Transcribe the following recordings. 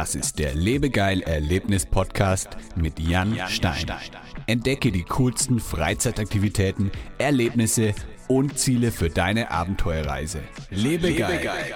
Das ist der Lebegeil Erlebnis Podcast mit Jan Stein. Entdecke die coolsten Freizeitaktivitäten, Erlebnisse und Ziele für deine Abenteuerreise. Lebegeil. Lebegeil.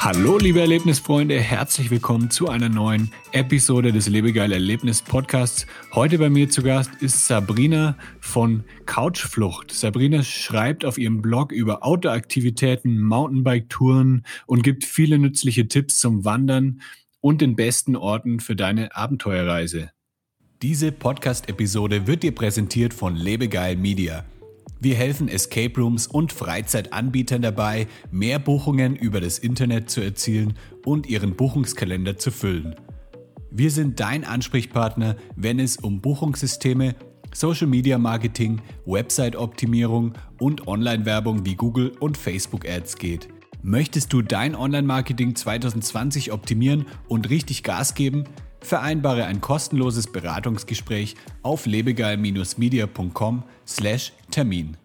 Hallo, liebe Erlebnisfreunde, herzlich willkommen zu einer neuen Episode des Lebegeil Erlebnis Podcasts. Heute bei mir zu Gast ist Sabrina von Couchflucht. Sabrina schreibt auf ihrem Blog über Outdoor-Aktivitäten, Mountainbike-Touren und gibt viele nützliche Tipps zum Wandern und den besten Orten für deine Abenteuerreise. Diese Podcast-Episode wird dir präsentiert von Lebegeil Media. Wir helfen Escape Rooms und Freizeitanbietern dabei, mehr Buchungen über das Internet zu erzielen und ihren Buchungskalender zu füllen. Wir sind dein Ansprechpartner, wenn es um Buchungssysteme, Social Media Marketing, Website-Optimierung und Online-Werbung wie Google und Facebook-Ads geht. Möchtest du dein Online-Marketing 2020 optimieren und richtig Gas geben? Vereinbare ein kostenloses Beratungsgespräch auf lebegeil-media.com/termin.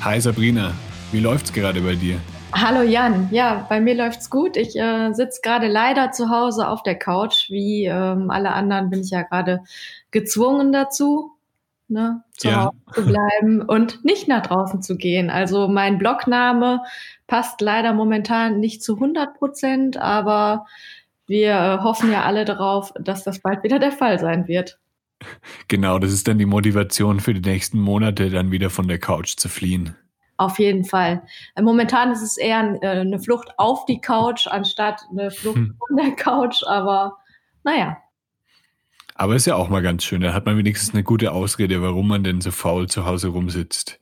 Hi Sabrina, wie läuft's gerade bei dir? Hallo Jan, ja, bei mir läuft's gut. Ich äh, sitze gerade leider zu Hause auf der Couch. Wie ähm, alle anderen bin ich ja gerade gezwungen dazu ne, zu ja. Hause zu bleiben und nicht nach draußen zu gehen. Also mein Blogname passt leider momentan nicht zu 100 Prozent, aber wir äh, hoffen ja alle darauf, dass das bald wieder der Fall sein wird. Genau, das ist dann die Motivation für die nächsten Monate, dann wieder von der Couch zu fliehen. Auf jeden Fall. Äh, momentan ist es eher äh, eine Flucht auf die Couch anstatt eine Flucht hm. von der Couch, aber naja, aber ist ja auch mal ganz schön. Da hat man wenigstens eine gute Ausrede, warum man denn so faul zu Hause rumsitzt.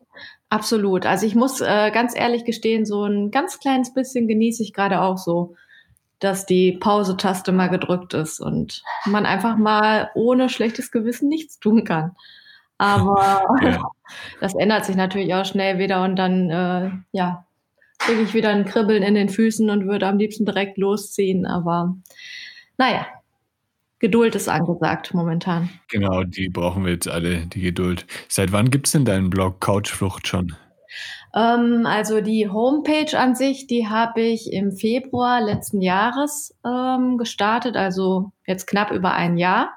Absolut. Also ich muss äh, ganz ehrlich gestehen, so ein ganz kleines bisschen genieße ich gerade auch so, dass die Pause-Taste mal gedrückt ist und man einfach mal ohne schlechtes Gewissen nichts tun kann. Aber ja. Das ändert sich natürlich auch schnell wieder und dann, äh, ja, kriege ich wieder ein Kribbeln in den Füßen und würde am liebsten direkt losziehen. Aber naja, Geduld ist angesagt momentan. Genau, die brauchen wir jetzt alle, die Geduld. Seit wann gibt es denn deinen Blog Couchflucht schon? Ähm, also die Homepage an sich, die habe ich im Februar letzten Jahres ähm, gestartet, also jetzt knapp über ein Jahr.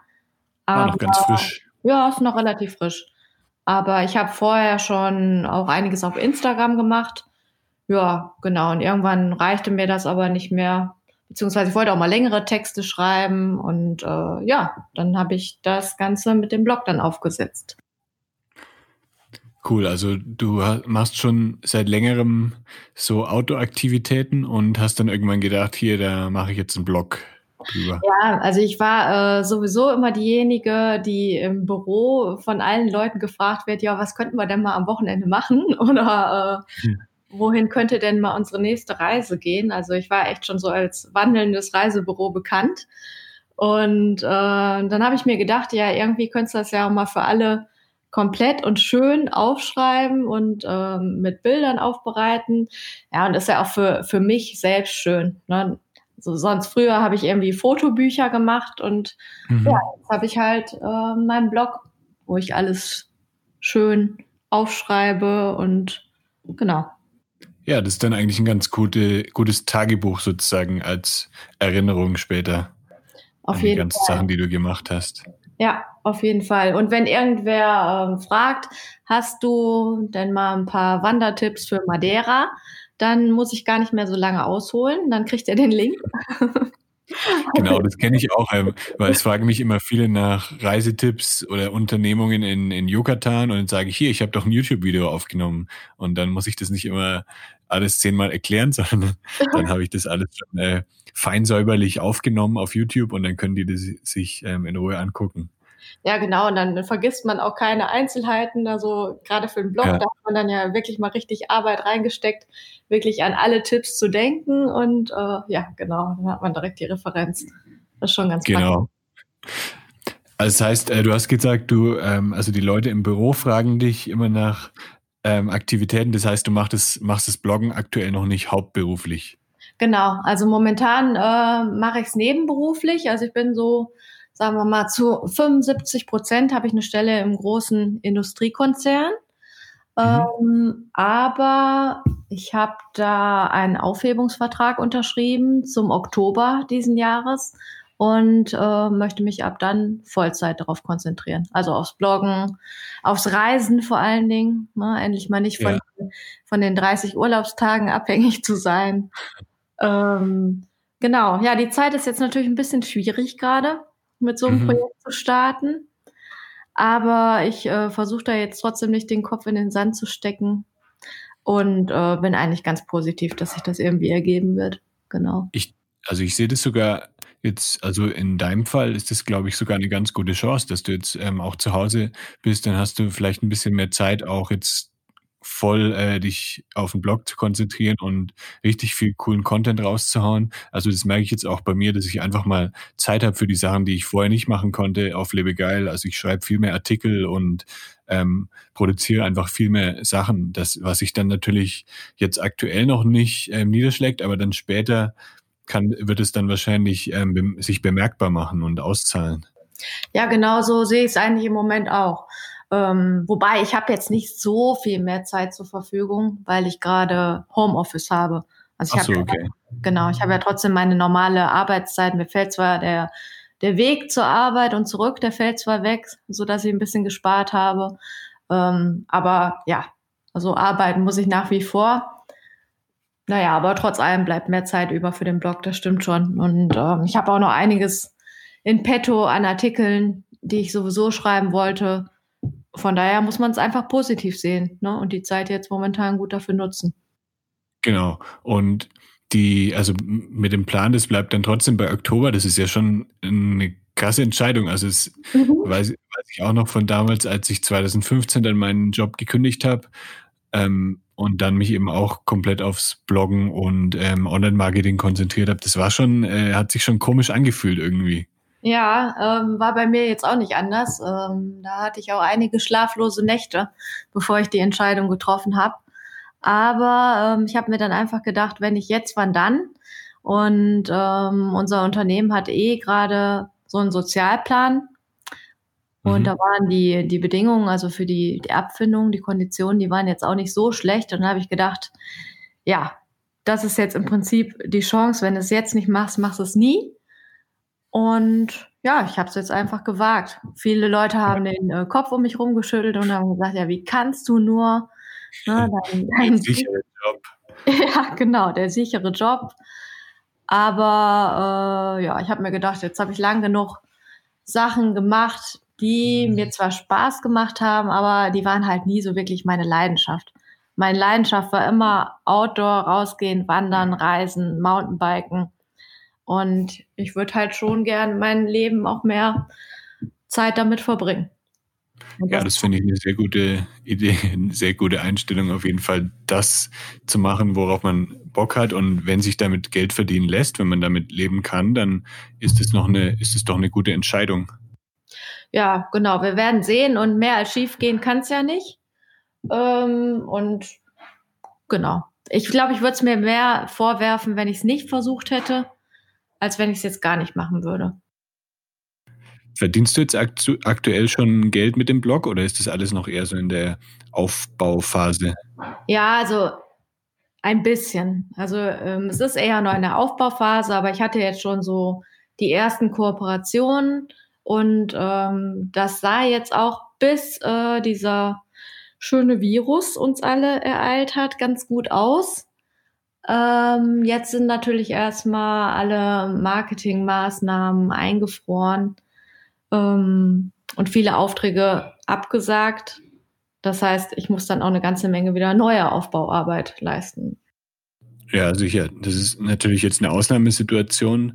Aber, War noch ganz frisch. Ja, ist noch relativ frisch. Aber ich habe vorher schon auch einiges auf Instagram gemacht. Ja, genau. Und irgendwann reichte mir das aber nicht mehr beziehungsweise ich wollte auch mal längere Texte schreiben und äh, ja, dann habe ich das Ganze mit dem Blog dann aufgesetzt. Cool, also du machst schon seit längerem so Outdoor-Aktivitäten und hast dann irgendwann gedacht, hier, da mache ich jetzt einen Blog drüber. Ja, also ich war äh, sowieso immer diejenige, die im Büro von allen Leuten gefragt wird, ja, was könnten wir denn mal am Wochenende machen? Oder äh, hm wohin könnte denn mal unsere nächste Reise gehen? Also ich war echt schon so als wandelndes Reisebüro bekannt. Und äh, dann habe ich mir gedacht, ja, irgendwie könntest du das ja auch mal für alle komplett und schön aufschreiben und ähm, mit Bildern aufbereiten. Ja, und ist ja auch für, für mich selbst schön. Ne? So, sonst früher habe ich irgendwie Fotobücher gemacht und mhm. ja, jetzt habe ich halt äh, meinen Blog, wo ich alles schön aufschreibe und genau. Ja, das ist dann eigentlich ein ganz gute, gutes Tagebuch sozusagen als Erinnerung später. Auf jeden die ganzen Fall. Sachen, die du gemacht hast. Ja, auf jeden Fall. Und wenn irgendwer ähm, fragt, hast du denn mal ein paar Wandertipps für Madeira, dann muss ich gar nicht mehr so lange ausholen. Dann kriegt er den Link. Genau, das kenne ich auch, ähm, weil es fragen mich immer viele nach Reisetipps oder Unternehmungen in, in Yucatan und dann sage ich, hier, ich habe doch ein YouTube-Video aufgenommen und dann muss ich das nicht immer alles zehnmal erklären, sondern dann habe ich das alles schon äh, fein säuberlich aufgenommen auf YouTube und dann können die das sich ähm, in Ruhe angucken. Ja, genau. Und dann vergisst man auch keine Einzelheiten. Also gerade für den Blog, ja. da hat man dann ja wirklich mal richtig Arbeit reingesteckt, wirklich an alle Tipps zu denken. Und äh, ja, genau, dann hat man direkt die Referenz. Das ist schon ganz Genau. Also das heißt, äh, du hast gesagt, du, ähm, also die Leute im Büro fragen dich immer nach ähm, Aktivitäten. Das heißt, du machst das, machst das Bloggen aktuell noch nicht hauptberuflich. Genau, also momentan äh, mache ich es nebenberuflich. Also ich bin so, sagen wir mal, zu 75 Prozent habe ich eine Stelle im großen Industriekonzern. Mhm. Ähm, aber ich habe da einen Aufhebungsvertrag unterschrieben zum Oktober diesen Jahres und äh, möchte mich ab dann Vollzeit darauf konzentrieren. Also aufs Bloggen, aufs Reisen vor allen Dingen. Ne? Endlich mal nicht von, ja. von den 30 Urlaubstagen abhängig zu sein. Ähm, genau, ja, die Zeit ist jetzt natürlich ein bisschen schwierig gerade, mit so einem mhm. Projekt zu starten. Aber ich äh, versuche da jetzt trotzdem nicht den Kopf in den Sand zu stecken und äh, bin eigentlich ganz positiv, dass sich das irgendwie ergeben wird. Genau. Ich, also ich sehe das sogar jetzt, also in deinem Fall ist das, glaube ich, sogar eine ganz gute Chance, dass du jetzt ähm, auch zu Hause bist. Dann hast du vielleicht ein bisschen mehr Zeit, auch jetzt voll äh, dich auf den Blog zu konzentrieren und richtig viel coolen Content rauszuhauen. Also das merke ich jetzt auch bei mir, dass ich einfach mal Zeit habe für die Sachen, die ich vorher nicht machen konnte auf Lebegeil. Also ich schreibe viel mehr Artikel und ähm, produziere einfach viel mehr Sachen. Das, was sich dann natürlich jetzt aktuell noch nicht ähm, niederschlägt, aber dann später kann, wird es dann wahrscheinlich ähm, sich bemerkbar machen und auszahlen. Ja, genau so sehe ich es eigentlich im Moment auch. Ähm, wobei ich habe jetzt nicht so viel mehr Zeit zur Verfügung, weil ich gerade Homeoffice habe. Also ich so, habe okay. genau, ich habe ja trotzdem meine normale Arbeitszeit. Mir fällt zwar der der Weg zur Arbeit und zurück, der fällt zwar weg, so dass ich ein bisschen gespart habe, ähm, aber ja, also arbeiten muss ich nach wie vor. Naja, aber trotz allem bleibt mehr Zeit über für den Blog, das stimmt schon. Und ähm, ich habe auch noch einiges in petto an Artikeln, die ich sowieso schreiben wollte von daher muss man es einfach positiv sehen ne? und die Zeit jetzt momentan gut dafür nutzen. Genau. Und die, also mit dem Plan, das bleibt dann trotzdem bei Oktober, das ist ja schon eine krasse Entscheidung. Also es mhm. weiß, weiß, ich auch noch von damals, als ich 2015 dann meinen Job gekündigt habe ähm, und dann mich eben auch komplett aufs Bloggen und ähm, Online-Marketing konzentriert habe. Das war schon, äh, hat sich schon komisch angefühlt irgendwie. Ja, ähm, war bei mir jetzt auch nicht anders. Ähm, da hatte ich auch einige schlaflose Nächte, bevor ich die Entscheidung getroffen habe. Aber ähm, ich habe mir dann einfach gedacht, wenn ich jetzt, wann dann? Und ähm, unser Unternehmen hat eh gerade so einen Sozialplan. Und mhm. da waren die, die Bedingungen, also für die, die Abfindung, die Konditionen, die waren jetzt auch nicht so schlecht. Und dann habe ich gedacht, ja, das ist jetzt im Prinzip die Chance, wenn du es jetzt nicht machst, machst du es nie. Und ja, ich habe es jetzt einfach gewagt. Viele Leute haben den äh, Kopf um mich rumgeschüttelt und haben gesagt, ja, wie kannst du nur? Ne, dein, dein sichere Job. Ja, genau, der sichere Job. Aber äh, ja, ich habe mir gedacht, jetzt habe ich lang genug Sachen gemacht, die mhm. mir zwar Spaß gemacht haben, aber die waren halt nie so wirklich meine Leidenschaft. Meine Leidenschaft war immer Outdoor, rausgehen, wandern, reisen, Mountainbiken. Und ich würde halt schon gern mein Leben auch mehr Zeit damit verbringen. ja, das finde ich eine sehr gute Idee, eine sehr gute Einstellung, auf jeden Fall das zu machen, worauf man Bock hat. Und wenn sich damit Geld verdienen lässt, wenn man damit leben kann, dann ist es noch eine, ist es doch eine gute Entscheidung. Ja, genau. Wir werden sehen und mehr als schief gehen kann es ja nicht. Ähm, und genau. Ich glaube, ich würde es mir mehr vorwerfen, wenn ich es nicht versucht hätte, als wenn ich es jetzt gar nicht machen würde. Verdienst du jetzt aktu aktuell schon Geld mit dem Blog oder ist das alles noch eher so in der Aufbauphase? Ja, also ein bisschen. Also ähm, es ist eher noch in der Aufbauphase, aber ich hatte jetzt schon so die ersten Kooperationen und ähm, das sah jetzt auch bis äh, dieser schöne Virus uns alle ereilt hat, ganz gut aus. Ähm, jetzt sind natürlich erstmal alle Marketingmaßnahmen eingefroren ähm, und viele Aufträge abgesagt. Das heißt, ich muss dann auch eine ganze Menge wieder neue Aufbauarbeit leisten. Ja, sicher. Das ist natürlich jetzt eine Ausnahmesituation.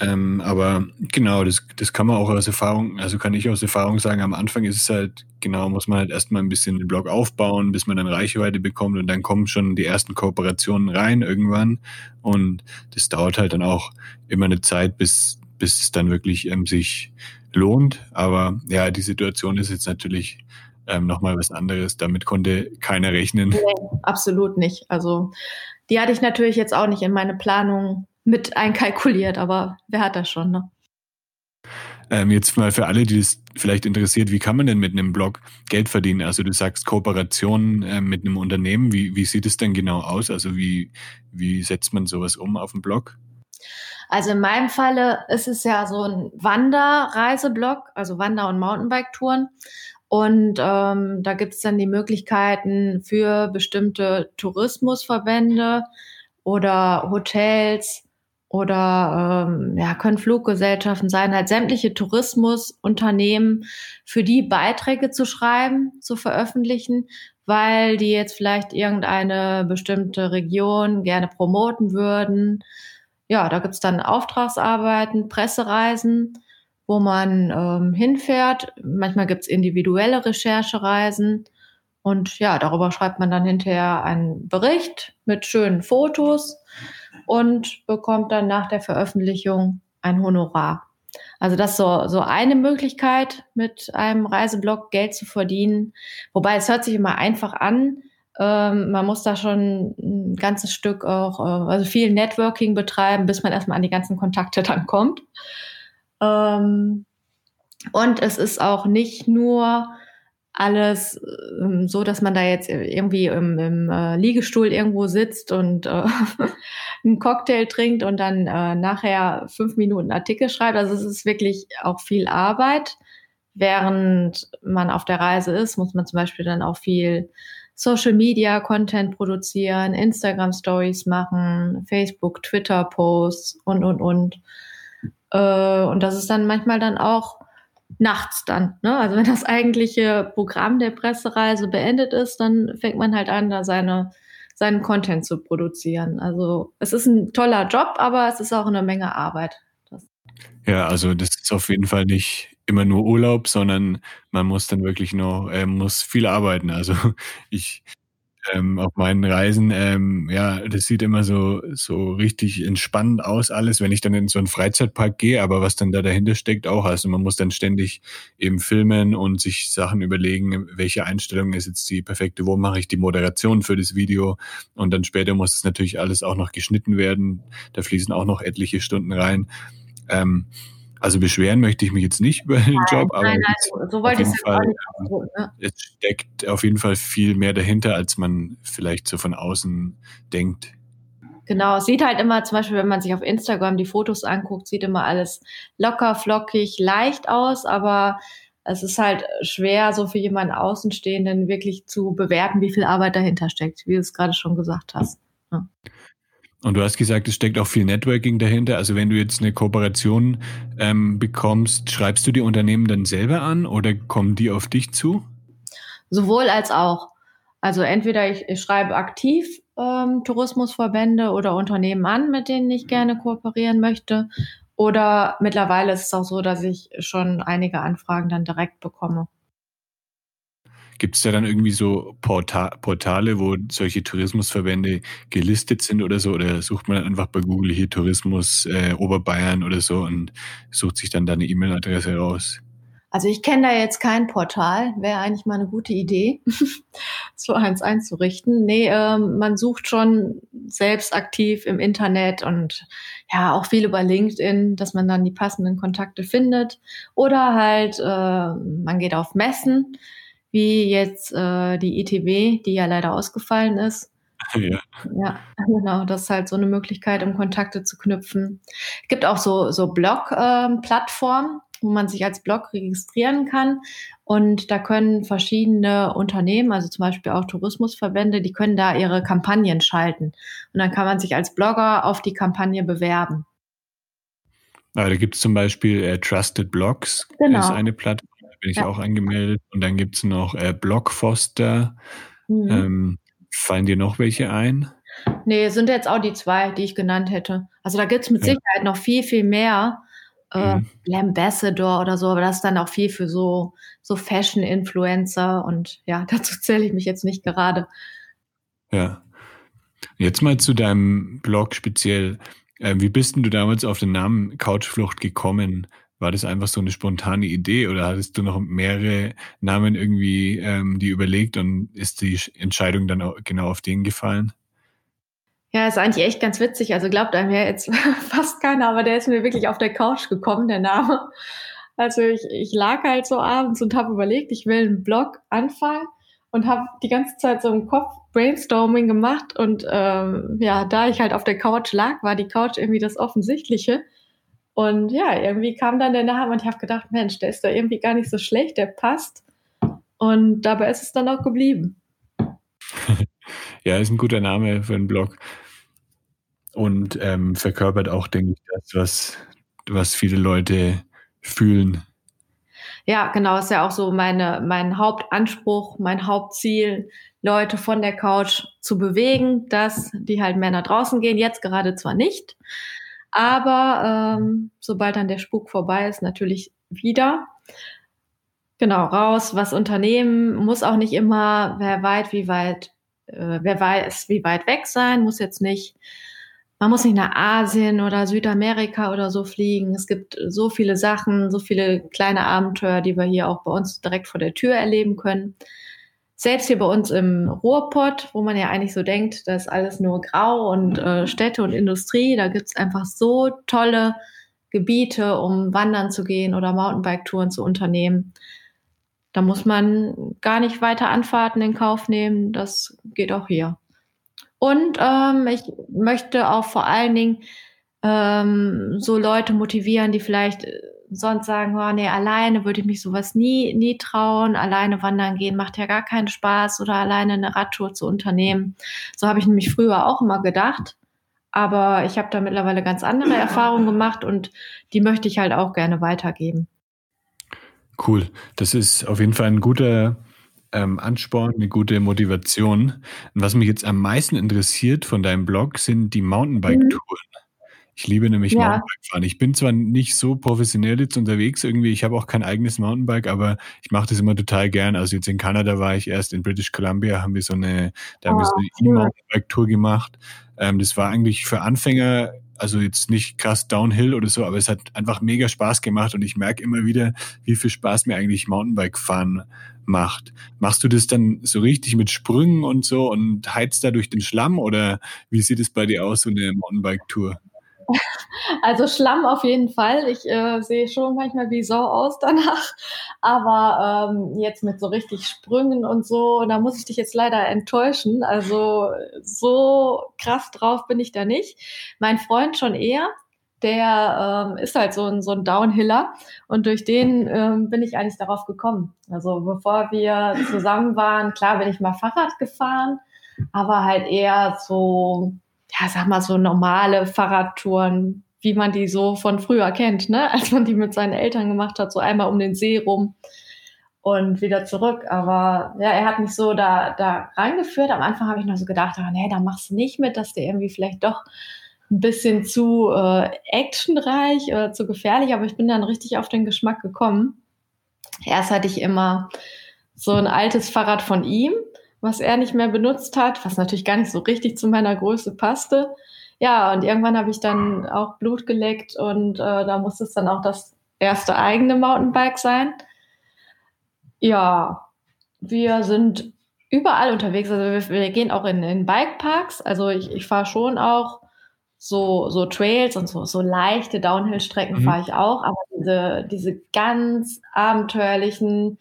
Ähm, aber genau, das, das kann man auch aus Erfahrung, also kann ich aus Erfahrung sagen, am Anfang ist es halt, genau, muss man halt erstmal ein bisschen den Blog aufbauen, bis man dann Reichweite bekommt und dann kommen schon die ersten Kooperationen rein irgendwann. Und das dauert halt dann auch immer eine Zeit, bis, bis es dann wirklich ähm, sich lohnt. Aber ja, die Situation ist jetzt natürlich ähm, nochmal was anderes. Damit konnte keiner rechnen. Nee, absolut nicht. Also die hatte ich natürlich jetzt auch nicht in meine Planung mit einkalkuliert, aber wer hat das schon, ne? Ähm, jetzt mal für alle, die es vielleicht interessiert, wie kann man denn mit einem Blog Geld verdienen? Also du sagst Kooperation äh, mit einem Unternehmen. Wie, wie sieht es denn genau aus? Also wie, wie setzt man sowas um auf dem Blog? Also in meinem Falle ist es ja so ein Wanderreiseblog, also Wander- und Mountainbike-Touren. Und ähm, da gibt es dann die Möglichkeiten für bestimmte Tourismusverbände oder Hotels oder ähm, ja, können Fluggesellschaften sein, halt sämtliche Tourismusunternehmen, für die Beiträge zu schreiben, zu veröffentlichen, weil die jetzt vielleicht irgendeine bestimmte Region gerne promoten würden. Ja, da gibt's dann Auftragsarbeiten, Pressereisen, wo man ähm, hinfährt. Manchmal gibt's individuelle Recherchereisen. Und ja, darüber schreibt man dann hinterher einen Bericht mit schönen Fotos und bekommt dann nach der Veröffentlichung ein Honorar. Also das ist so, so eine Möglichkeit, mit einem Reiseblog Geld zu verdienen. Wobei es hört sich immer einfach an. Ähm, man muss da schon ein ganzes Stück auch, äh, also viel Networking betreiben, bis man erstmal an die ganzen Kontakte dann kommt. Ähm, und es ist auch nicht nur alles ähm, so, dass man da jetzt irgendwie im, im äh, Liegestuhl irgendwo sitzt und äh, einen Cocktail trinkt und dann äh, nachher fünf Minuten Artikel schreibt. Also es ist wirklich auch viel Arbeit. Während man auf der Reise ist, muss man zum Beispiel dann auch viel Social Media Content produzieren, Instagram Stories machen, Facebook, Twitter Posts und, und, und. Äh, und das ist dann manchmal dann auch nachts dann. Ne? Also wenn das eigentliche Programm der Pressereise beendet ist, dann fängt man halt an, da seine, seinen Content zu produzieren. Also es ist ein toller Job, aber es ist auch eine Menge Arbeit. Ja, also das ist auf jeden Fall nicht immer nur Urlaub, sondern man muss dann wirklich noch, äh, muss viel arbeiten. Also ich ähm, auf meinen Reisen, ähm, ja, das sieht immer so, so richtig entspannend aus alles, wenn ich dann in so einen Freizeitpark gehe, aber was dann da dahinter steckt auch. Also man muss dann ständig eben filmen und sich Sachen überlegen, welche Einstellung ist jetzt die perfekte, wo mache ich die Moderation für das Video und dann später muss es natürlich alles auch noch geschnitten werden. Da fließen auch noch etliche Stunden rein. Ähm, also beschweren möchte ich mich jetzt nicht über den nein, Job, aber nein, nein, so wollte ich es Fall, nicht tun, ne? es steckt auf jeden Fall viel mehr dahinter, als man vielleicht so von außen denkt. Genau, es sieht halt immer, zum Beispiel, wenn man sich auf Instagram die Fotos anguckt, sieht immer alles locker, flockig, leicht aus, aber es ist halt schwer, so für jemanden Außenstehenden wirklich zu bewerten, wie viel Arbeit dahinter steckt, wie du es gerade schon gesagt hast. Ja. Und du hast gesagt, es steckt auch viel Networking dahinter. Also wenn du jetzt eine Kooperation ähm, bekommst, schreibst du die Unternehmen dann selber an oder kommen die auf dich zu? Sowohl als auch. Also entweder ich, ich schreibe aktiv ähm, Tourismusverbände oder Unternehmen an, mit denen ich gerne kooperieren möchte. Oder mittlerweile ist es auch so, dass ich schon einige Anfragen dann direkt bekomme. Gibt es da dann irgendwie so Porta Portale, wo solche Tourismusverbände gelistet sind oder so? Oder sucht man einfach bei Google hier Tourismus äh, Oberbayern oder so und sucht sich dann da eine E-Mail-Adresse raus? Also ich kenne da jetzt kein Portal, wäre eigentlich mal eine gute Idee, so eins einzurichten. Nee, ähm, man sucht schon selbst aktiv im Internet und ja, auch viel über LinkedIn, dass man dann die passenden Kontakte findet. Oder halt, äh, man geht auf Messen wie jetzt äh, die ITB, die ja leider ausgefallen ist. Ja. ja, genau. Das ist halt so eine Möglichkeit, um Kontakte zu knüpfen. Es gibt auch so, so Blog-Plattformen, ähm, wo man sich als Blog registrieren kann. Und da können verschiedene Unternehmen, also zum Beispiel auch Tourismusverbände, die können da ihre Kampagnen schalten. Und dann kann man sich als Blogger auf die Kampagne bewerben. da gibt es zum Beispiel äh, Trusted Blogs, genau. ist eine Plattform bin ich ja. auch angemeldet. Und dann gibt es noch äh, Blockfoster. Mhm. Ähm, fallen dir noch welche ein? Nee, sind jetzt auch die zwei, die ich genannt hätte. Also da gibt es mit ja. Sicherheit noch viel, viel mehr. Äh, mhm. Ambassador oder so, aber das ist dann auch viel für so, so Fashion-Influencer und ja, dazu zähle ich mich jetzt nicht gerade. Ja. Jetzt mal zu deinem Blog speziell. Äh, wie bist denn du damals auf den Namen Couchflucht gekommen? War das einfach so eine spontane Idee oder hattest du noch mehrere Namen irgendwie ähm, die überlegt und ist die Entscheidung dann auch genau auf den gefallen? Ja, ist eigentlich echt ganz witzig. Also glaubt einem ja jetzt fast keiner, aber der ist mir wirklich auf der Couch gekommen, der Name. Also ich, ich lag halt so abends und habe überlegt, ich will einen Blog anfangen und habe die ganze Zeit so im Kopf Brainstorming gemacht und ähm, ja, da ich halt auf der Couch lag, war die Couch irgendwie das Offensichtliche. Und ja, irgendwie kam dann der Name und ich habe gedacht, Mensch, der ist da irgendwie gar nicht so schlecht, der passt. Und dabei ist es dann auch geblieben. ja, ist ein guter Name für einen Blog. Und ähm, verkörpert auch, denke ich, das, was, was viele Leute fühlen. Ja, genau, ist ja auch so meine, mein Hauptanspruch, mein Hauptziel, Leute von der Couch zu bewegen, dass die halt Männer draußen gehen. Jetzt gerade zwar nicht, aber ähm, sobald dann der Spuk vorbei ist, natürlich wieder. Genau, raus, was unternehmen, muss auch nicht immer, wer weit, wie weit, äh, wer weiß, wie weit weg sein, muss jetzt nicht, man muss nicht nach Asien oder Südamerika oder so fliegen. Es gibt so viele Sachen, so viele kleine Abenteuer, die wir hier auch bei uns direkt vor der Tür erleben können selbst hier bei uns im Ruhrpott, wo man ja eigentlich so denkt, das ist alles nur grau und äh, Städte und Industrie, da gibt's einfach so tolle Gebiete, um wandern zu gehen oder Mountainbike-Touren zu unternehmen. Da muss man gar nicht weiter Anfahrten in Kauf nehmen. Das geht auch hier. Und ähm, ich möchte auch vor allen Dingen ähm, so Leute motivieren, die vielleicht sonst sagen, oh nee, alleine würde ich mich sowas nie, nie trauen. Alleine wandern gehen macht ja gar keinen Spaß oder alleine eine Radtour zu unternehmen. So habe ich nämlich früher auch immer gedacht. Aber ich habe da mittlerweile ganz andere Erfahrungen gemacht und die möchte ich halt auch gerne weitergeben. Cool. Das ist auf jeden Fall ein guter ähm, Ansporn, eine gute Motivation. Und was mich jetzt am meisten interessiert von deinem Blog sind die Mountainbike-Touren. Mhm. Ich liebe nämlich ja. Mountainbike-Fahren. Ich bin zwar nicht so professionell jetzt unterwegs irgendwie, ich habe auch kein eigenes Mountainbike, aber ich mache das immer total gern. Also jetzt in Kanada war ich erst in British Columbia, haben wir so eine, da haben wir so eine ah, E-Mountainbike-Tour gemacht. Ähm, das war eigentlich für Anfänger also jetzt nicht krass Downhill oder so, aber es hat einfach mega Spaß gemacht und ich merke immer wieder, wie viel Spaß mir eigentlich Mountainbike fahren macht. Machst du das dann so richtig mit Sprüngen und so und heizt da durch den Schlamm oder wie sieht es bei dir aus, so eine Mountainbike-Tour? Also Schlamm auf jeden Fall. Ich äh, sehe schon manchmal wie Sau aus danach. Aber ähm, jetzt mit so richtig Sprüngen und so, da muss ich dich jetzt leider enttäuschen. Also so krass drauf bin ich da nicht. Mein Freund schon eher. Der ähm, ist halt so ein, so ein Downhiller und durch den ähm, bin ich eigentlich darauf gekommen. Also bevor wir zusammen waren, klar bin ich mal Fahrrad gefahren, aber halt eher so ja, sag mal, so normale Fahrradtouren, wie man die so von früher kennt, ne? Als man die mit seinen Eltern gemacht hat, so einmal um den See rum und wieder zurück. Aber ja, er hat mich so da, da reingeführt. Am Anfang habe ich noch so gedacht, ah, nee, da machst du nicht mit, dass der irgendwie vielleicht doch ein bisschen zu äh, actionreich oder zu gefährlich, aber ich bin dann richtig auf den Geschmack gekommen. Erst hatte ich immer so ein altes Fahrrad von ihm was er nicht mehr benutzt hat, was natürlich gar nicht so richtig zu meiner Größe passte. Ja, und irgendwann habe ich dann auch Blut geleckt und äh, da musste es dann auch das erste eigene Mountainbike sein. Ja, wir sind überall unterwegs. Also wir, wir gehen auch in, in Bikeparks. Also ich, ich fahre schon auch so, so Trails und so, so leichte Downhill-Strecken mhm. fahre ich auch, aber diese, diese ganz abenteuerlichen,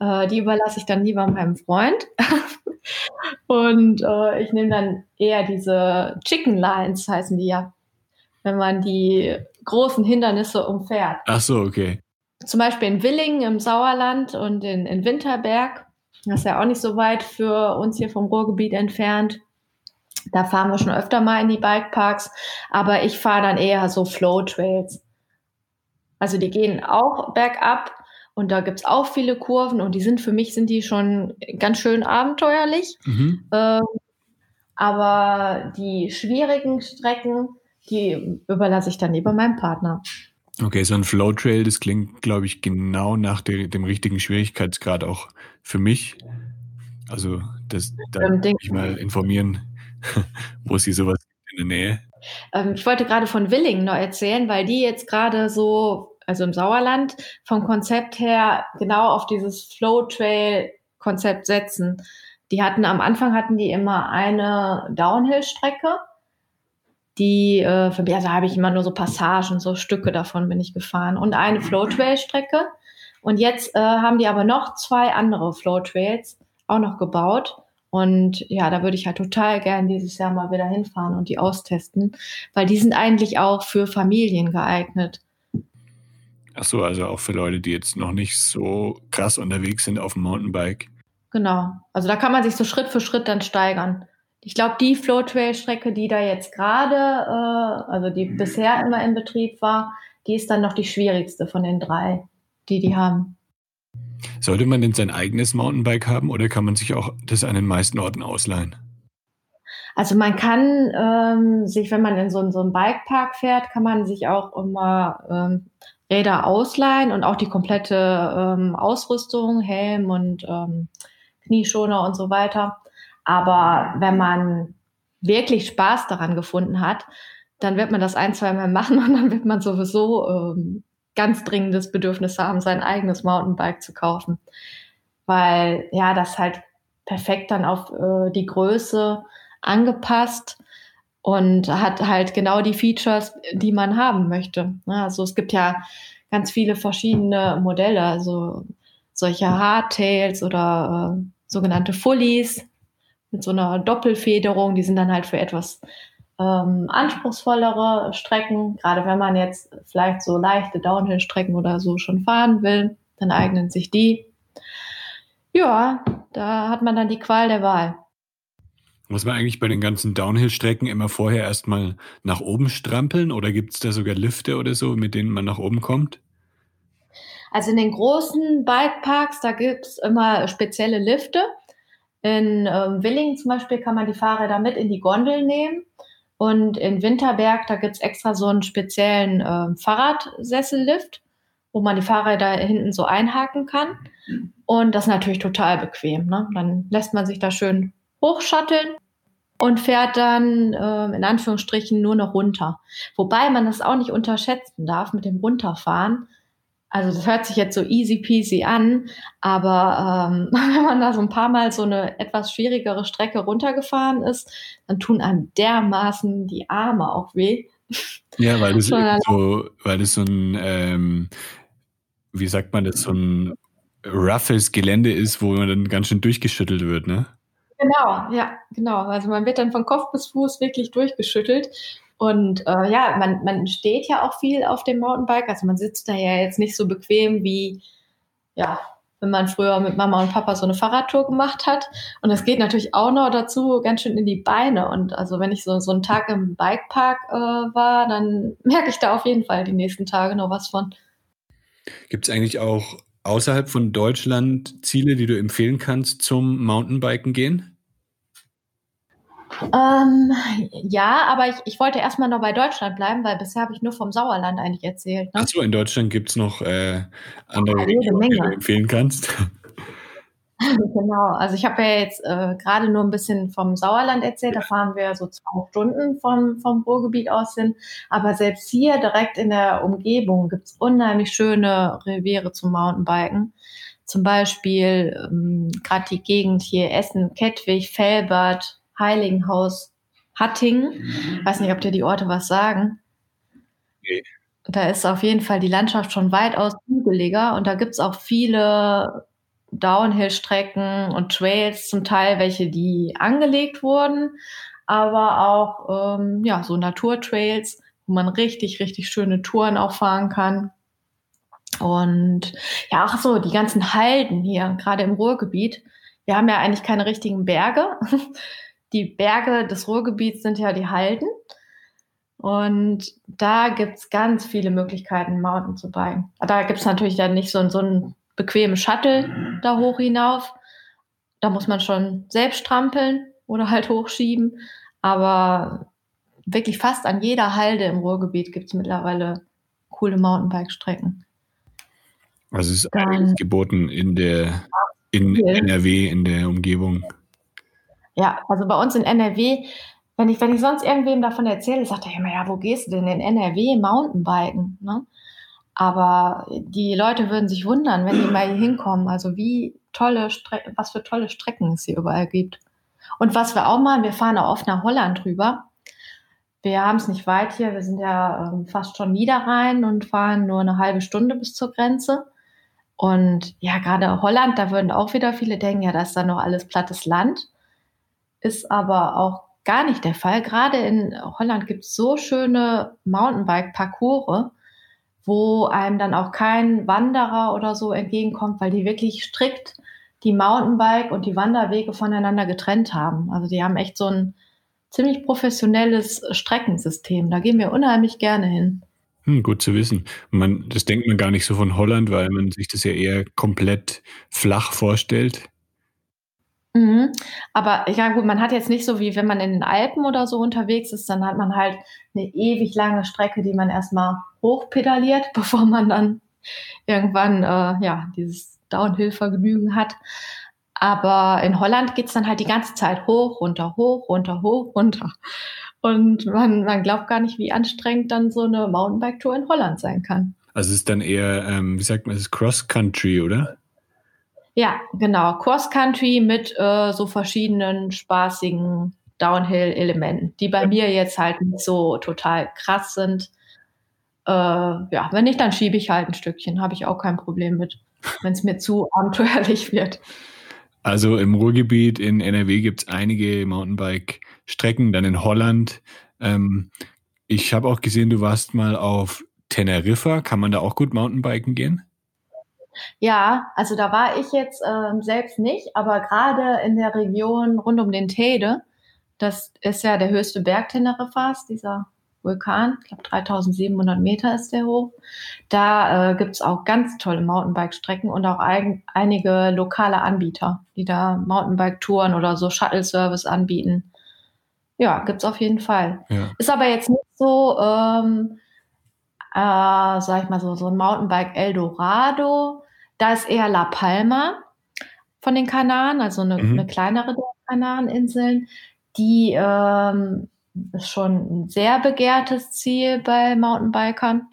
äh, die überlasse ich dann lieber meinem Freund. und äh, ich nehme dann eher diese Chicken Lines, heißen die ja, wenn man die großen Hindernisse umfährt. Ach so, okay. Zum Beispiel in Willingen im Sauerland und in, in Winterberg. Das ist ja auch nicht so weit für uns hier vom Ruhrgebiet entfernt. Da fahren wir schon öfter mal in die Bikeparks, aber ich fahre dann eher so Flow Trails. Also die gehen auch bergab und da gibt's auch viele Kurven und die sind für mich sind die schon ganz schön abenteuerlich. Mhm. Ähm, aber die schwierigen Strecken, die überlasse ich dann lieber meinem Partner. Okay, so ein Flow Trail, das klingt, glaube ich, genau nach de dem richtigen Schwierigkeitsgrad auch für mich. Also das, da ähm, muss ich mal informieren, wo sie sowas in der Nähe? Ähm, ich wollte gerade von Willingen noch erzählen, weil die jetzt gerade so, also im Sauerland, vom Konzept her genau auf dieses Flow Trail Konzept setzen. Die hatten am Anfang hatten die immer eine Downhill-Strecke, die, äh, also habe ich immer nur so Passagen, so Stücke davon bin ich gefahren und eine Floatrail-Strecke. Und jetzt äh, haben die aber noch zwei andere Floatrails auch noch gebaut. Und ja, da würde ich halt total gern dieses Jahr mal wieder hinfahren und die austesten, weil die sind eigentlich auch für Familien geeignet. Ach so, also auch für Leute, die jetzt noch nicht so krass unterwegs sind auf dem Mountainbike. Genau. Also da kann man sich so Schritt für Schritt dann steigern. Ich glaube, die Flowtrail-Strecke, die da jetzt gerade, äh, also die bisher immer in Betrieb war, die ist dann noch die schwierigste von den drei, die die haben. Sollte man denn sein eigenes Mountainbike haben oder kann man sich auch das an den meisten Orten ausleihen? Also man kann ähm, sich, wenn man in so, so einen Bikepark fährt, kann man sich auch immer ähm, Räder ausleihen und auch die komplette ähm, Ausrüstung, Helm und ähm, Knieschoner und so weiter. Aber wenn man wirklich Spaß daran gefunden hat, dann wird man das ein, zwei Mal machen und dann wird man sowieso ähm, ganz dringendes Bedürfnis haben, sein eigenes Mountainbike zu kaufen. Weil ja, das halt perfekt dann auf äh, die Größe angepasst und hat halt genau die Features, die man haben möchte. Also es gibt ja ganz viele verschiedene Modelle, also solche Hardtails oder äh, sogenannte Fullies mit so einer Doppelfederung, die sind dann halt für etwas ähm, anspruchsvollere Strecken. Gerade wenn man jetzt vielleicht so leichte Downhill-Strecken oder so schon fahren will, dann eignen sich die. Ja, da hat man dann die Qual der Wahl. Muss man eigentlich bei den ganzen Downhill-Strecken immer vorher erstmal nach oben strampeln oder gibt es da sogar Lifte oder so, mit denen man nach oben kommt? Also in den großen Bikeparks, da gibt es immer spezielle Lifte. In ähm, Willingen zum Beispiel kann man die Fahrräder mit in die Gondel nehmen. Und in Winterberg, da gibt es extra so einen speziellen äh, Fahrradsessellift, wo man die Fahrräder hinten so einhaken kann. Und das ist natürlich total bequem. Ne? Dann lässt man sich da schön hochschatteln und fährt dann äh, in Anführungsstrichen nur noch runter. Wobei man das auch nicht unterschätzen darf mit dem Runterfahren. Also das hört sich jetzt so easy peasy an, aber ähm, wenn man da so ein paar Mal so eine etwas schwierigere Strecke runtergefahren ist, dann tun einem dermaßen die Arme auch weh. Ja, weil das, so, weil das so ein, ähm, wie sagt man das, so ein roughes Gelände ist, wo man dann ganz schön durchgeschüttelt wird, ne? Genau, ja, genau. Also man wird dann von Kopf bis Fuß wirklich durchgeschüttelt. Und äh, ja, man, man steht ja auch viel auf dem Mountainbike. Also man sitzt da ja jetzt nicht so bequem wie, ja, wenn man früher mit Mama und Papa so eine Fahrradtour gemacht hat. Und das geht natürlich auch noch dazu ganz schön in die Beine. Und also wenn ich so, so einen Tag im Bikepark äh, war, dann merke ich da auf jeden Fall die nächsten Tage noch was von. Gibt es eigentlich auch außerhalb von Deutschland Ziele, die du empfehlen kannst zum Mountainbiken gehen? Ähm, ja, aber ich, ich wollte erstmal noch bei Deutschland bleiben, weil bisher habe ich nur vom Sauerland eigentlich erzählt. Ne? Achso, in Deutschland gibt es noch äh, andere ja, Regionen, die du empfehlen kannst. genau, also ich habe ja jetzt äh, gerade nur ein bisschen vom Sauerland erzählt, da fahren wir so zwei Stunden vom, vom Ruhrgebiet aus hin. Aber selbst hier direkt in der Umgebung gibt es unheimlich schöne Reviere zum Mountainbiken. Zum Beispiel ähm, gerade die Gegend hier Essen, Kettwig, Felbert, Heiligenhaus Hattingen. Ich weiß nicht, ob dir die Orte was sagen. Nee. Da ist auf jeden Fall die Landschaft schon weitaus hügeliger und da gibt es auch viele Downhill-Strecken und Trails, zum Teil welche, die angelegt wurden, aber auch ähm, ja, so Naturtrails, wo man richtig, richtig schöne Touren auch fahren kann. Und ja, auch so die ganzen Halden hier, gerade im Ruhrgebiet. Wir haben ja eigentlich keine richtigen Berge die Berge des Ruhrgebiets sind ja die Halden. Und da gibt es ganz viele Möglichkeiten, Mountain zu biken. Da gibt es natürlich dann nicht so, so einen bequemen Shuttle da hoch hinauf. Da muss man schon selbst strampeln oder halt hochschieben. Aber wirklich fast an jeder Halde im Ruhrgebiet gibt es mittlerweile coole Mountainbike-Strecken. Also es ist eigentlich geboten in der in NRW, in der Umgebung. Ja, also bei uns in NRW, wenn ich, wenn ich sonst irgendwem davon erzähle, sagt er immer, ja, wo gehst du denn in NRW Mountainbiken? Ne? Aber die Leute würden sich wundern, wenn die mal hier hinkommen. Also wie tolle Strecken, was für tolle Strecken es hier überall gibt. Und was wir auch machen, wir fahren auch oft nach Holland rüber. wir haben es nicht weit hier. Wir sind ja ähm, fast schon Niederrhein und fahren nur eine halbe Stunde bis zur Grenze. Und ja, gerade Holland, da würden auch wieder viele denken, ja, das ist da noch alles plattes Land. Ist aber auch gar nicht der Fall. Gerade in Holland gibt es so schöne Mountainbike-Parcours, wo einem dann auch kein Wanderer oder so entgegenkommt, weil die wirklich strikt die Mountainbike und die Wanderwege voneinander getrennt haben. Also die haben echt so ein ziemlich professionelles Streckensystem. Da gehen wir unheimlich gerne hin. Hm, gut zu wissen. Man, das denkt man gar nicht so von Holland, weil man sich das ja eher komplett flach vorstellt. Mhm. Aber ja gut, man hat jetzt nicht so wie wenn man in den Alpen oder so unterwegs ist, dann hat man halt eine ewig lange Strecke, die man erstmal hochpedaliert, bevor man dann irgendwann äh, ja dieses Downhill-Vergnügen hat. Aber in Holland geht's dann halt die ganze Zeit hoch, runter, hoch, runter, hoch, runter. Und man, man glaubt gar nicht, wie anstrengend dann so eine Mountainbike-Tour in Holland sein kann. Also es ist dann eher, ähm, wie sagt man, es ist Cross-Country, oder? Ja, genau. Cross-Country mit äh, so verschiedenen spaßigen Downhill-Elementen, die bei mir jetzt halt nicht so total krass sind. Äh, ja, wenn nicht, dann schiebe ich halt ein Stückchen, habe ich auch kein Problem mit, wenn es mir zu abenteuerlich wird. Also im Ruhrgebiet in NRW gibt es einige Mountainbike-Strecken, dann in Holland. Ähm, ich habe auch gesehen, du warst mal auf Teneriffa. Kann man da auch gut Mountainbiken gehen? Ja, also da war ich jetzt ähm, selbst nicht, aber gerade in der Region rund um den Teide, das ist ja der höchste Berg Teneriffas, dieser Vulkan, ich glaube 3700 Meter ist der hoch. Da äh, gibt es auch ganz tolle Mountainbike-Strecken und auch ein, einige lokale Anbieter, die da Mountainbike-Touren oder so Shuttle-Service anbieten. Ja, gibt's auf jeden Fall. Ja. Ist aber jetzt nicht so, ähm, äh, sag ich mal so, so ein Mountainbike Eldorado. Da ist eher La Palma von den Kanaren, also eine, mhm. eine kleinere der Kanareninseln. Die ähm, ist schon ein sehr begehrtes Ziel bei Mountainbikern.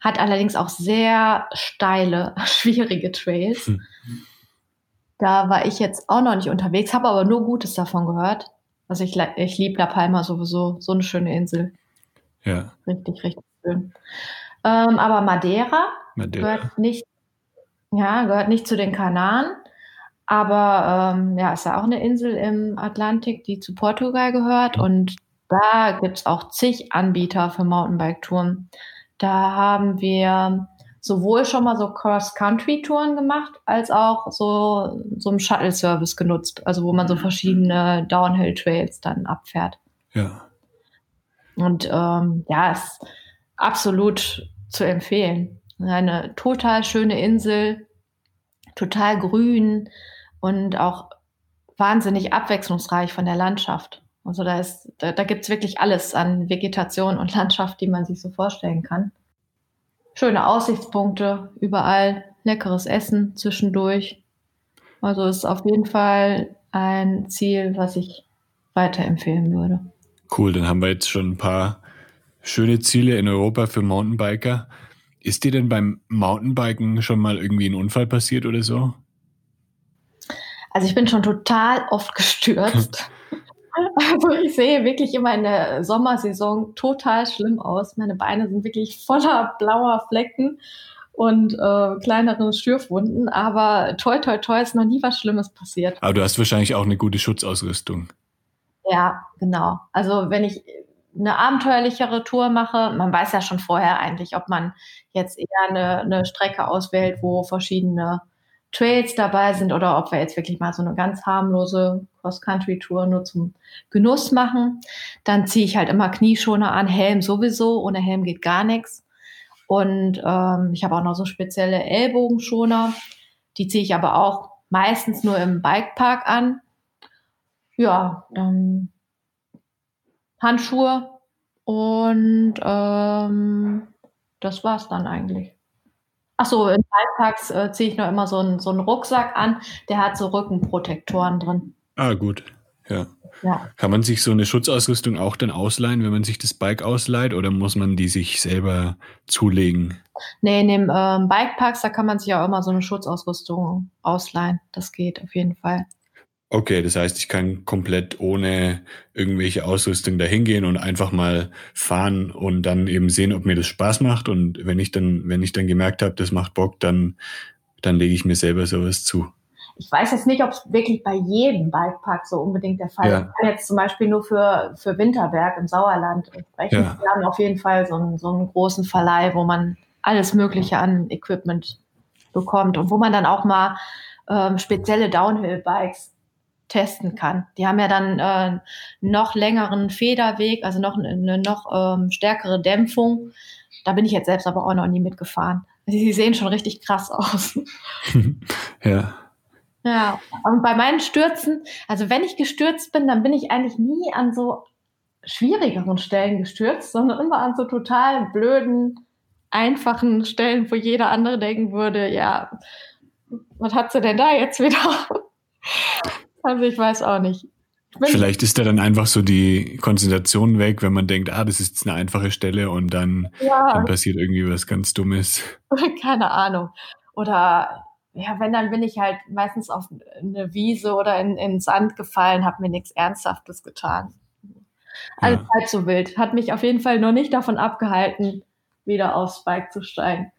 Hat allerdings auch sehr steile, schwierige Trails. Mhm. Da war ich jetzt auch noch nicht unterwegs, habe aber nur Gutes davon gehört. Also ich, ich liebe La Palma sowieso, so eine schöne Insel. Ja. Richtig, richtig schön. Ähm, aber Madeira, Madeira, gehört nicht, ja, gehört nicht zu den Kanaren. Aber ähm, ja, ist ja auch eine Insel im Atlantik, die zu Portugal gehört. Und da gibt es auch zig Anbieter für Mountainbike-Touren. Da haben wir sowohl schon mal so Cross-Country-Touren gemacht, als auch so, so einen Shuttle-Service genutzt, also wo man so verschiedene Downhill-Trails dann abfährt. Ja. Und ähm, ja, ist absolut zu empfehlen. Eine total schöne Insel, total grün und auch wahnsinnig abwechslungsreich von der Landschaft. Also da da, da gibt es wirklich alles an Vegetation und Landschaft, die man sich so vorstellen kann. Schöne Aussichtspunkte, überall leckeres Essen zwischendurch. Also ist auf jeden Fall ein Ziel, was ich weiterempfehlen würde. Cool, dann haben wir jetzt schon ein paar schöne Ziele in Europa für Mountainbiker. Ist dir denn beim Mountainbiken schon mal irgendwie ein Unfall passiert oder so? Also ich bin schon total oft gestürzt. Also ich sehe wirklich immer in der Sommersaison total schlimm aus. Meine Beine sind wirklich voller blauer Flecken und äh, kleineren Stürfwunden. Aber toi, toi, toi ist noch nie was Schlimmes passiert. Aber du hast wahrscheinlich auch eine gute Schutzausrüstung. Ja, genau. Also wenn ich eine abenteuerlichere Tour mache, man weiß ja schon vorher eigentlich, ob man jetzt eher eine, eine Strecke auswählt, wo verschiedene Trails dabei sind oder ob wir jetzt wirklich mal so eine ganz harmlose Cross-Country-Tour nur zum Genuss machen. Dann ziehe ich halt immer Knieschoner an, Helm sowieso, ohne Helm geht gar nichts. Und ähm, ich habe auch noch so spezielle Ellbogenschoner, die ziehe ich aber auch meistens nur im Bikepark an. Ja, dann Handschuhe und ähm, das war's dann eigentlich. Ach so, in Bikeparks äh, ziehe ich noch immer so einen, so einen Rucksack an, der hat so Rückenprotektoren drin. Ah, gut. Ja. ja. Kann man sich so eine Schutzausrüstung auch dann ausleihen, wenn man sich das Bike ausleiht, oder muss man die sich selber zulegen? Nee, in den ähm, Bikeparks, da kann man sich auch immer so eine Schutzausrüstung ausleihen. Das geht auf jeden Fall. Okay, das heißt, ich kann komplett ohne irgendwelche Ausrüstung dahin gehen und einfach mal fahren und dann eben sehen, ob mir das Spaß macht. Und wenn ich dann, wenn ich dann gemerkt habe, das macht Bock, dann, dann lege ich mir selber sowas zu. Ich weiß jetzt nicht, ob es wirklich bei jedem Bikepark so unbedingt der Fall ist. Ja. Ich kann jetzt zum Beispiel nur für, für Winterberg im Sauerland sprechen. Ja. Wir haben auf jeden Fall so einen, so einen großen Verleih, wo man alles Mögliche an Equipment bekommt und wo man dann auch mal ähm, spezielle Downhill-Bikes testen kann. Die haben ja dann äh, noch längeren Federweg, also noch eine noch ähm, stärkere Dämpfung. Da bin ich jetzt selbst aber auch noch nie mitgefahren. Sie sehen schon richtig krass aus. ja. Ja, und bei meinen Stürzen, also wenn ich gestürzt bin, dann bin ich eigentlich nie an so schwierigeren Stellen gestürzt, sondern immer an so total blöden, einfachen Stellen, wo jeder andere denken würde, ja, was hat sie denn da jetzt wieder? Also ich weiß auch nicht. Vielleicht ist da dann einfach so die Konzentration weg, wenn man denkt, ah, das ist jetzt eine einfache Stelle und dann, ja. dann passiert irgendwie was ganz Dummes. Keine Ahnung. Oder ja, wenn, dann bin ich halt meistens auf eine Wiese oder in, in Sand gefallen, habe mir nichts Ernsthaftes getan. Alles ja. halb so wild. Hat mich auf jeden Fall noch nicht davon abgehalten, wieder aufs Bike zu steigen.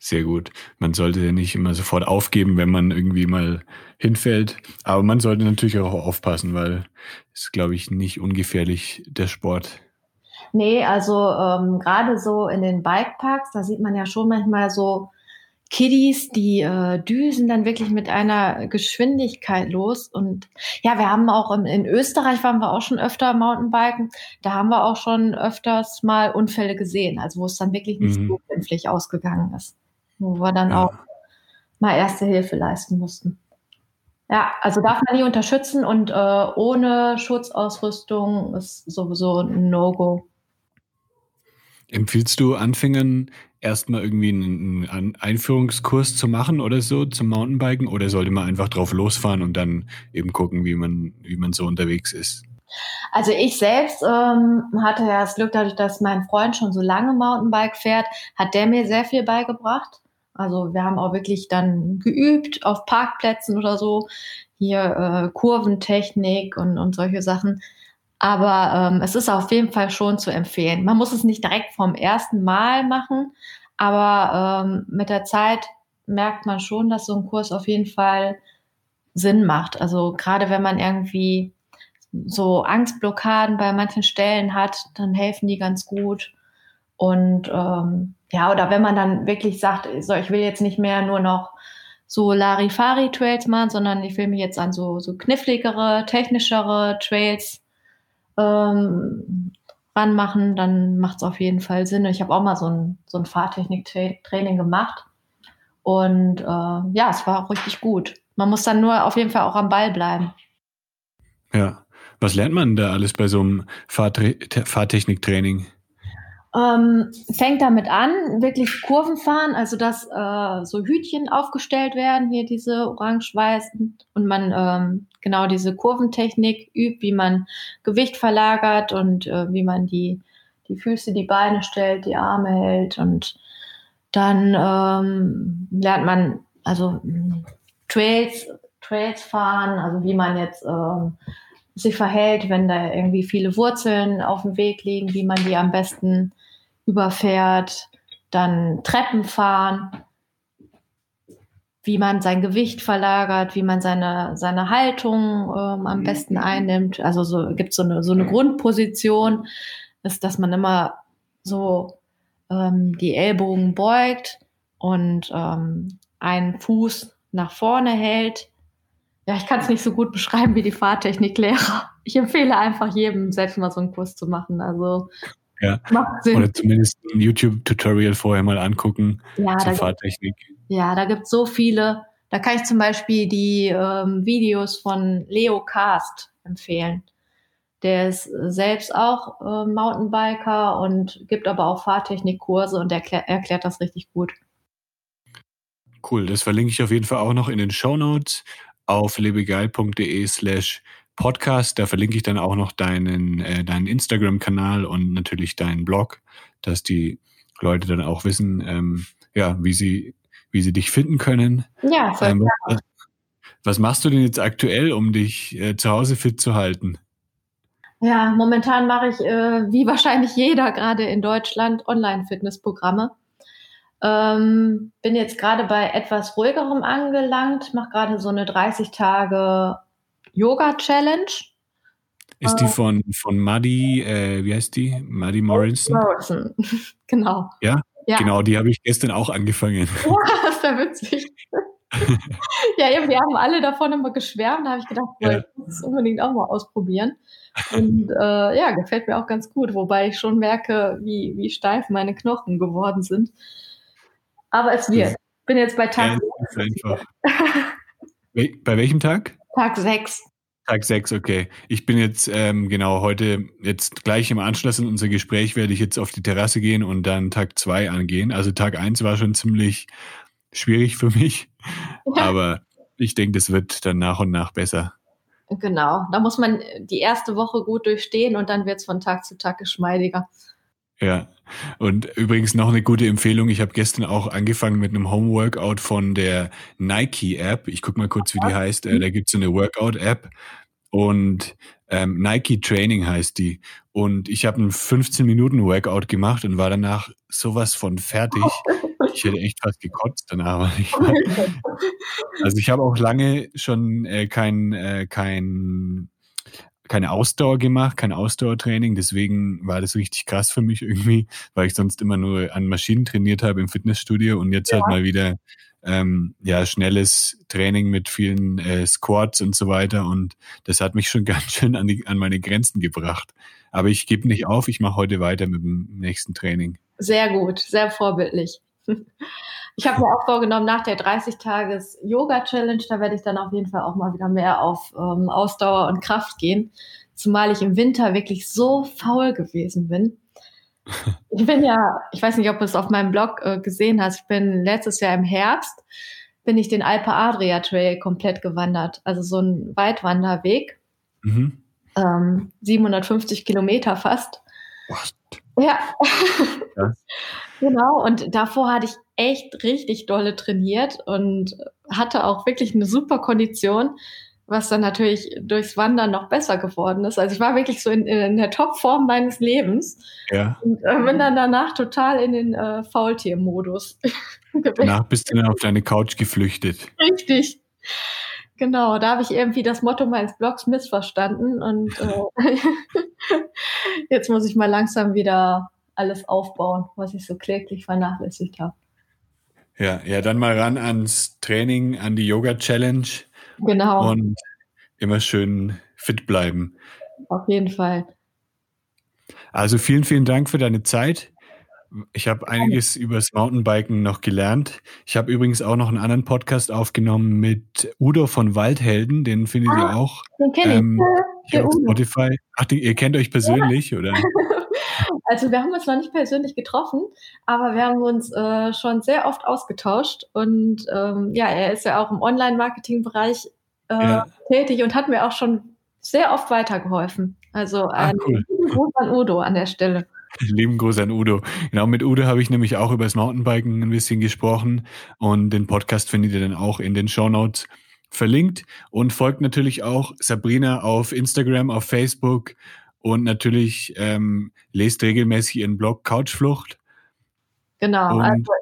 Sehr gut. Man sollte ja nicht immer sofort aufgeben, wenn man irgendwie mal hinfällt. Aber man sollte natürlich auch aufpassen, weil es, glaube ich, nicht ungefährlich der Sport. Nee, also ähm, gerade so in den Bikeparks, da sieht man ja schon manchmal so Kiddies, die äh, düsen dann wirklich mit einer Geschwindigkeit los. Und ja, wir haben auch in, in Österreich waren wir auch schon öfter Mountainbiken. Da haben wir auch schon öfters mal Unfälle gesehen, also wo es dann wirklich nicht mhm. so glimpflich ausgegangen ist wo wir dann ja. auch mal erste Hilfe leisten mussten. Ja, also darf man nie unterstützen und äh, ohne Schutzausrüstung ist sowieso ein No-Go. Empfiehlst du Anfängern erstmal irgendwie einen, Einführungskurs zu machen oder so zum Mountainbiken oder sollte man einfach drauf losfahren und dann eben gucken, wie man, wie man so unterwegs ist? Also ich selbst ähm, hatte ja das Glück, dadurch, dass mein Freund schon so lange Mountainbike fährt, hat der mir sehr viel beigebracht. Also wir haben auch wirklich dann geübt auf Parkplätzen oder so, hier äh, Kurventechnik und, und solche Sachen. Aber ähm, es ist auf jeden Fall schon zu empfehlen. Man muss es nicht direkt vom ersten Mal machen, aber ähm, mit der Zeit merkt man schon, dass so ein Kurs auf jeden Fall Sinn macht. Also gerade wenn man irgendwie so Angstblockaden bei manchen Stellen hat, dann helfen die ganz gut. Und ähm, ja, oder wenn man dann wirklich sagt, so, ich will jetzt nicht mehr nur noch so Larifari-Trails machen, sondern ich will mich jetzt an so, so kniffligere, technischere Trails ähm, ranmachen, dann macht es auf jeden Fall Sinn. Ich habe auch mal so ein, so ein Fahrtechnik-Training gemacht. Und äh, ja, es war auch richtig gut. Man muss dann nur auf jeden Fall auch am Ball bleiben. Ja. Was lernt man da alles bei so einem Fahrtechnik-Training? Ähm, fängt damit an, wirklich Kurven fahren, also dass äh, so Hütchen aufgestellt werden, hier diese orange-weißen, und man ähm, genau diese Kurventechnik übt, wie man Gewicht verlagert und äh, wie man die, die Füße, die Beine stellt, die Arme hält und dann ähm, lernt man also Trails, Trails fahren, also wie man jetzt ähm, sich verhält, wenn da irgendwie viele Wurzeln auf dem Weg liegen, wie man die am besten überfährt, dann Treppen fahren, wie man sein Gewicht verlagert, wie man seine, seine Haltung ähm, am besten einnimmt. Also so gibt so eine so eine Grundposition, ist, dass man immer so ähm, die Ellbogen beugt und ähm, einen Fuß nach vorne hält. Ja, ich kann es nicht so gut beschreiben wie die Fahrtechniklehrer. Ich empfehle einfach jedem, selbst mal so einen Kurs zu machen. Also ja. Macht Sinn. Oder zumindest ein YouTube-Tutorial vorher mal angucken ja, zur Fahrtechnik. ja, da gibt es so viele. Da kann ich zum Beispiel die ähm, Videos von Leo Cast empfehlen. Der ist selbst auch äh, Mountainbiker und gibt aber auch Fahrtechnikkurse und erklär, erklärt das richtig gut. Cool, das verlinke ich auf jeden Fall auch noch in den Show Notes auf lebegeil.de slash Podcast. Da verlinke ich dann auch noch deinen, äh, deinen Instagram-Kanal und natürlich deinen Blog, dass die Leute dann auch wissen, ähm, ja, wie sie, wie sie dich finden können. Ja, voll ähm, was, Was machst du denn jetzt aktuell, um dich äh, zu Hause fit zu halten? Ja, momentan mache ich, äh, wie wahrscheinlich jeder gerade in Deutschland, Online-Fitnessprogramme. Ähm, bin jetzt gerade bei etwas ruhigerem angelangt, mache gerade so eine 30 Tage Yoga-Challenge. Ist die äh. von, von Maddie, äh, wie heißt die? Maddie Morrison? Morrison, genau. Ja? ja? Genau, die habe ich gestern auch angefangen. Ja, das ist ja witzig. ja, eben, wir haben alle davon immer geschwärmt. Da habe ich gedacht, ja. ich muss es unbedingt auch mal ausprobieren. Und äh, ja, gefällt mir auch ganz gut, wobei ich schon merke, wie, wie steif meine Knochen geworden sind. Aber es wird. Ich bin jetzt bei Tag ja, einfach. bei welchem Tag? Tag 6. Tag 6, okay. Ich bin jetzt, ähm, genau, heute, jetzt gleich im Anschluss an unser Gespräch werde ich jetzt auf die Terrasse gehen und dann Tag 2 angehen. Also Tag 1 war schon ziemlich schwierig für mich, aber ich denke, das wird dann nach und nach besser. Genau, da muss man die erste Woche gut durchstehen und dann wird es von Tag zu Tag geschmeidiger. Ja, und übrigens noch eine gute Empfehlung. Ich habe gestern auch angefangen mit einem Homeworkout von der Nike-App. Ich guck mal kurz, wie die heißt. Äh, da gibt's so eine Workout-App und ähm, Nike Training heißt die. Und ich habe einen 15-Minuten-Workout gemacht und war danach sowas von fertig. Ich hätte echt fast gekotzt danach. also ich habe auch lange schon äh, kein, äh, kein keine Ausdauer gemacht, kein Ausdauertraining. Deswegen war das richtig krass für mich irgendwie, weil ich sonst immer nur an Maschinen trainiert habe im Fitnessstudio und jetzt halt ja. halt mal wieder ähm, ja schnelles Training mit vielen äh, Squats und so weiter. Und das hat mich schon ganz schön an, die, an meine Grenzen gebracht. Aber ich gebe nicht auf, ich mache heute weiter mit dem nächsten Training. Sehr gut, sehr vorbildlich. Ich habe mir auch vorgenommen, nach der 30-Tages-Yoga-Challenge, da werde ich dann auf jeden Fall auch mal wieder mehr auf ähm, Ausdauer und Kraft gehen. Zumal ich im Winter wirklich so faul gewesen bin. Ich bin ja, ich weiß nicht, ob du es auf meinem Blog äh, gesehen hast, ich bin letztes Jahr im Herbst, bin ich den Alpe Adria Trail komplett gewandert. Also so ein Weitwanderweg. Mhm. Ähm, 750 Kilometer fast. What? Ja. ja. genau. Und davor hatte ich echt richtig dolle trainiert und hatte auch wirklich eine super Kondition, was dann natürlich durchs Wandern noch besser geworden ist. Also ich war wirklich so in, in der Topform meines Lebens ja. und äh, bin dann danach total in den äh, Faultier-Modus. danach bist du dann auf deine Couch geflüchtet. Richtig. Genau, da habe ich irgendwie das Motto meines Blogs missverstanden und äh, jetzt muss ich mal langsam wieder alles aufbauen, was ich so kläglich vernachlässigt habe. Ja, ja, dann mal ran ans Training, an die Yoga Challenge. Genau. Und immer schön fit bleiben. Auf jeden Fall. Also vielen, vielen Dank für deine Zeit. Ich habe einiges über das Mountainbiken noch gelernt. Ich habe übrigens auch noch einen anderen Podcast aufgenommen mit Udo von Waldhelden. Den findet ah, ihr auch. Den kenne ähm, ich. auf Spotify. Ach, die, ihr kennt euch persönlich, ja. oder? Also wir haben uns noch nicht persönlich getroffen, aber wir haben uns äh, schon sehr oft ausgetauscht. Und ähm, ja, er ist ja auch im Online-Marketing-Bereich äh, ja. tätig und hat mir auch schon sehr oft weitergeholfen. Also ein ah, cool. Gruß an Udo an der Stelle. Lieben Gruß an Udo. Genau, mit Udo habe ich nämlich auch über das Mountainbiken ein bisschen gesprochen und den Podcast findet ihr dann auch in den Show Notes verlinkt und folgt natürlich auch Sabrina auf Instagram, auf Facebook und natürlich ähm, lest regelmäßig ihren Blog Couchflucht. Genau, und also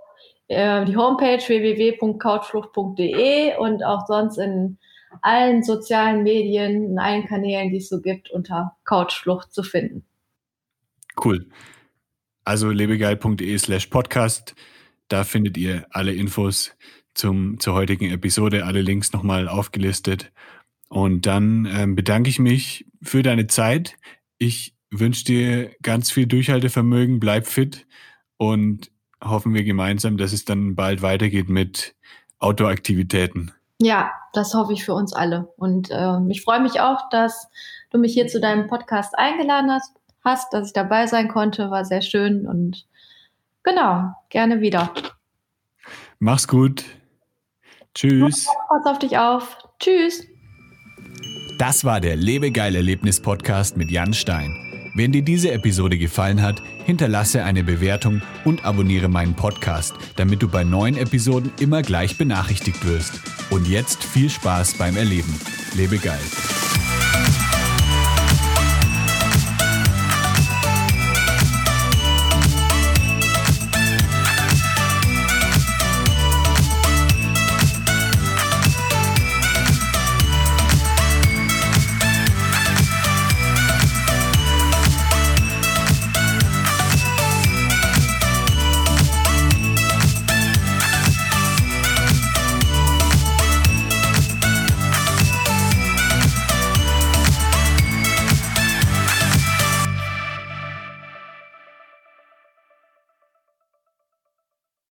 äh, die Homepage www.couchflucht.de und auch sonst in allen sozialen Medien, in allen Kanälen, die es so gibt, unter Couchflucht zu finden. Cool. Also lebegeil.de slash podcast. Da findet ihr alle Infos zum, zur heutigen Episode, alle Links nochmal aufgelistet. Und dann ähm, bedanke ich mich für deine Zeit. Ich wünsche dir ganz viel Durchhaltevermögen, bleib fit und hoffen wir gemeinsam, dass es dann bald weitergeht mit Outdoor-Aktivitäten. Ja, das hoffe ich für uns alle. Und äh, ich freue mich auch, dass du mich hier zu deinem Podcast eingeladen hast hast, dass ich dabei sein konnte. War sehr schön und genau, gerne wieder. Mach's gut. Tschüss. Pass auf dich auf. Tschüss. Das war der Lebegeil Erlebnis Podcast mit Jan Stein. Wenn dir diese Episode gefallen hat, hinterlasse eine Bewertung und abonniere meinen Podcast, damit du bei neuen Episoden immer gleich benachrichtigt wirst. Und jetzt viel Spaß beim Erleben. Lebe geil.